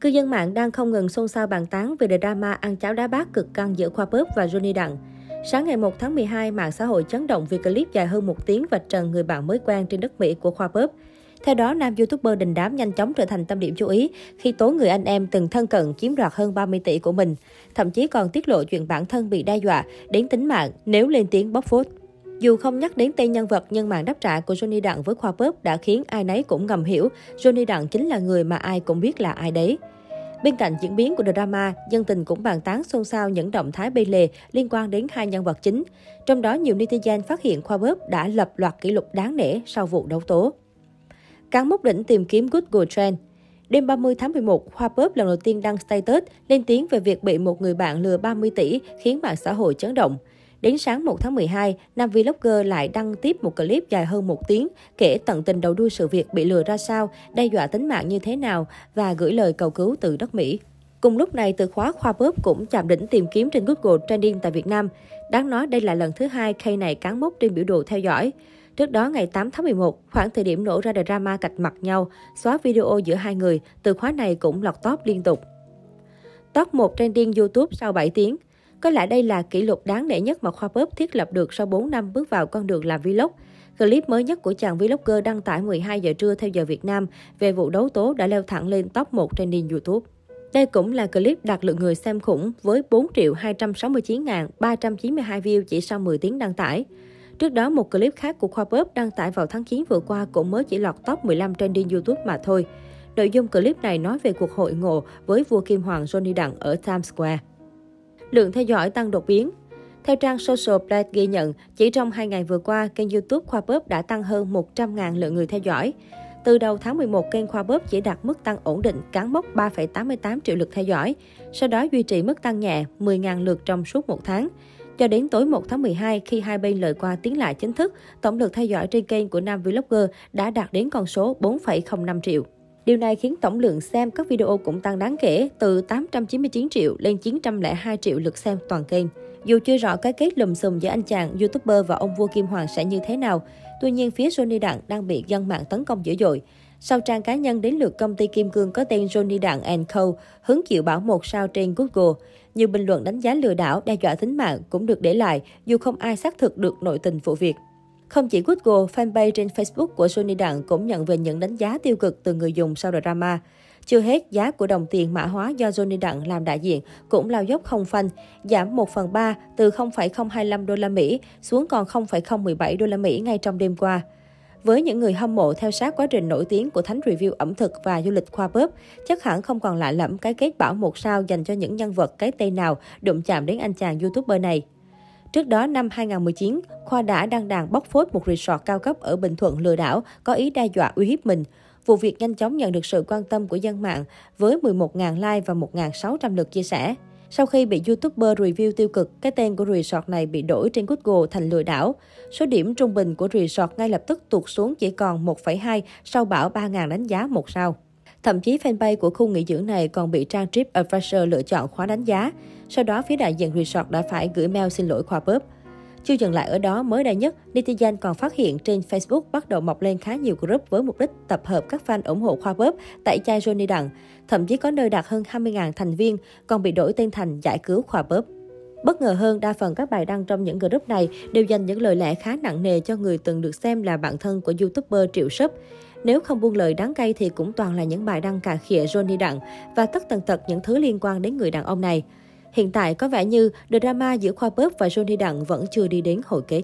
Cư dân mạng đang không ngừng xôn xao bàn tán về drama ăn cháo đá bát cực căng giữa Khoa Bớp và Johnny Đặng. Sáng ngày 1 tháng 12, mạng xã hội chấn động vì clip dài hơn một tiếng vạch trần người bạn mới quen trên đất Mỹ của Khoa Bớp. Theo đó, nam youtuber đình đám nhanh chóng trở thành tâm điểm chú ý khi tố người anh em từng thân cận chiếm đoạt hơn 30 tỷ của mình. Thậm chí còn tiết lộ chuyện bản thân bị đe dọa đến tính mạng nếu lên tiếng bóc phốt. Dù không nhắc đến tên nhân vật, nhưng màn đáp trả của Johnny Đặng với Khoa Pop đã khiến ai nấy cũng ngầm hiểu Johnny Đặng chính là người mà ai cũng biết là ai đấy. Bên cạnh diễn biến của drama, dân tình cũng bàn tán xôn xao những động thái bê lề liên quan đến hai nhân vật chính. Trong đó, nhiều netizen phát hiện Khoa Bớp đã lập loạt kỷ lục đáng nể sau vụ đấu tố. Cán mốc đỉnh tìm kiếm Google Trend Đêm 30 tháng 11, Khoa Bớp lần đầu tiên đăng status lên tiếng về việc bị một người bạn lừa 30 tỷ khiến mạng xã hội chấn động. Đến sáng 1 tháng 12, nam vlogger lại đăng tiếp một clip dài hơn một tiếng, kể tận tình đầu đuôi sự việc bị lừa ra sao, đe dọa tính mạng như thế nào và gửi lời cầu cứu từ đất Mỹ. Cùng lúc này, từ khóa khoa bóp cũng chạm đỉnh tìm kiếm trên Google Trending tại Việt Nam. Đáng nói đây là lần thứ hai K này cán mốc trên biểu đồ theo dõi. Trước đó, ngày 8 tháng 11, khoảng thời điểm nổ ra drama cạch mặt nhau, xóa video giữa hai người, từ khóa này cũng lọt top liên tục. Top 1 trending YouTube sau 7 tiếng. Có lẽ đây là kỷ lục đáng nể nhất mà Khoa Pop thiết lập được sau 4 năm bước vào con đường làm vlog. Clip mới nhất của chàng vlogger đăng tải 12 giờ trưa theo giờ Việt Nam về vụ đấu tố đã leo thẳng lên top 1 trending YouTube. Đây cũng là clip đạt lượng người xem khủng với 4 triệu 269.392 view chỉ sau 10 tiếng đăng tải. Trước đó, một clip khác của Khoa Pop đăng tải vào tháng 9 vừa qua cũng mới chỉ lọt top 15 trending YouTube mà thôi. Nội dung clip này nói về cuộc hội ngộ với vua Kim Hoàng Johnny Đặng ở Times Square lượng theo dõi tăng đột biến. Theo trang Social Blade ghi nhận, chỉ trong 2 ngày vừa qua, kênh YouTube Khoa Bóp đã tăng hơn 100.000 lượng người theo dõi. Từ đầu tháng 11, kênh Khoa Bóp chỉ đạt mức tăng ổn định, cán mốc 3,88 triệu lượt theo dõi. Sau đó duy trì mức tăng nhẹ 10.000 lượt trong suốt một tháng. Cho đến tối 1 tháng 12, khi hai bên lời qua tiếng lại chính thức, tổng lượt theo dõi trên kênh của nam vlogger đã đạt đến con số 4,05 triệu. Điều này khiến tổng lượng xem các video cũng tăng đáng kể, từ 899 triệu lên 902 triệu lượt xem toàn kênh. Dù chưa rõ cái kết lùm xùm giữa anh chàng YouTuber và ông vua Kim Hoàng sẽ như thế nào, tuy nhiên phía Johnny Đặng đang bị dân mạng tấn công dữ dội. Sau trang cá nhân đến lượt công ty Kim Cương có tên Johnny Đặng Co, hứng chịu bảo một sao trên Google. Nhiều bình luận đánh giá lừa đảo, đe dọa tính mạng cũng được để lại, dù không ai xác thực được nội tình vụ việc. Không chỉ Google, fanpage trên Facebook của Sony Đặng cũng nhận về những đánh giá tiêu cực từ người dùng sau drama. Chưa hết, giá của đồng tiền mã hóa do Johnny Đặng làm đại diện cũng lao dốc không phanh, giảm 1 phần 3 từ 0,025 đô la Mỹ xuống còn 0,017 đô la Mỹ ngay trong đêm qua. Với những người hâm mộ theo sát quá trình nổi tiếng của thánh review ẩm thực và du lịch khoa bóp, chắc hẳn không còn lạ lẫm cái kết bảo một sao dành cho những nhân vật cái tên nào đụng chạm đến anh chàng YouTuber này. Trước đó, năm 2019, Khoa đã đăng đàn bóc phốt một resort cao cấp ở Bình Thuận lừa đảo, có ý đe dọa uy hiếp mình. Vụ việc nhanh chóng nhận được sự quan tâm của dân mạng với 11.000 like và 1.600 lượt chia sẻ. Sau khi bị YouTuber review tiêu cực, cái tên của resort này bị đổi trên Google thành lừa đảo. Số điểm trung bình của resort ngay lập tức tụt xuống chỉ còn 1,2 sau bão 3.000 đánh giá một sao. Thậm chí fanpage của khu nghỉ dưỡng này còn bị trang TripAdvisor lựa chọn khóa đánh giá. Sau đó, phía đại diện resort đã phải gửi mail xin lỗi khoa bóp. Chưa dừng lại ở đó, mới đây nhất, netizen còn phát hiện trên Facebook bắt đầu mọc lên khá nhiều group với mục đích tập hợp các fan ủng hộ khoa bóp tại chai Johnny Đặng. Thậm chí có nơi đạt hơn 20.000 thành viên, còn bị đổi tên thành giải cứu khoa bóp. Bất ngờ hơn, đa phần các bài đăng trong những group này đều dành những lời lẽ khá nặng nề cho người từng được xem là bạn thân của YouTuber Triệu Sấp. Nếu không buông lời đáng cay thì cũng toàn là những bài đăng cà khịa Johnny Đặng và tất tần tật những thứ liên quan đến người đàn ông này. Hiện tại có vẻ như drama giữa Khoa Bớp và Johnny Đặng vẫn chưa đi đến hồi kết.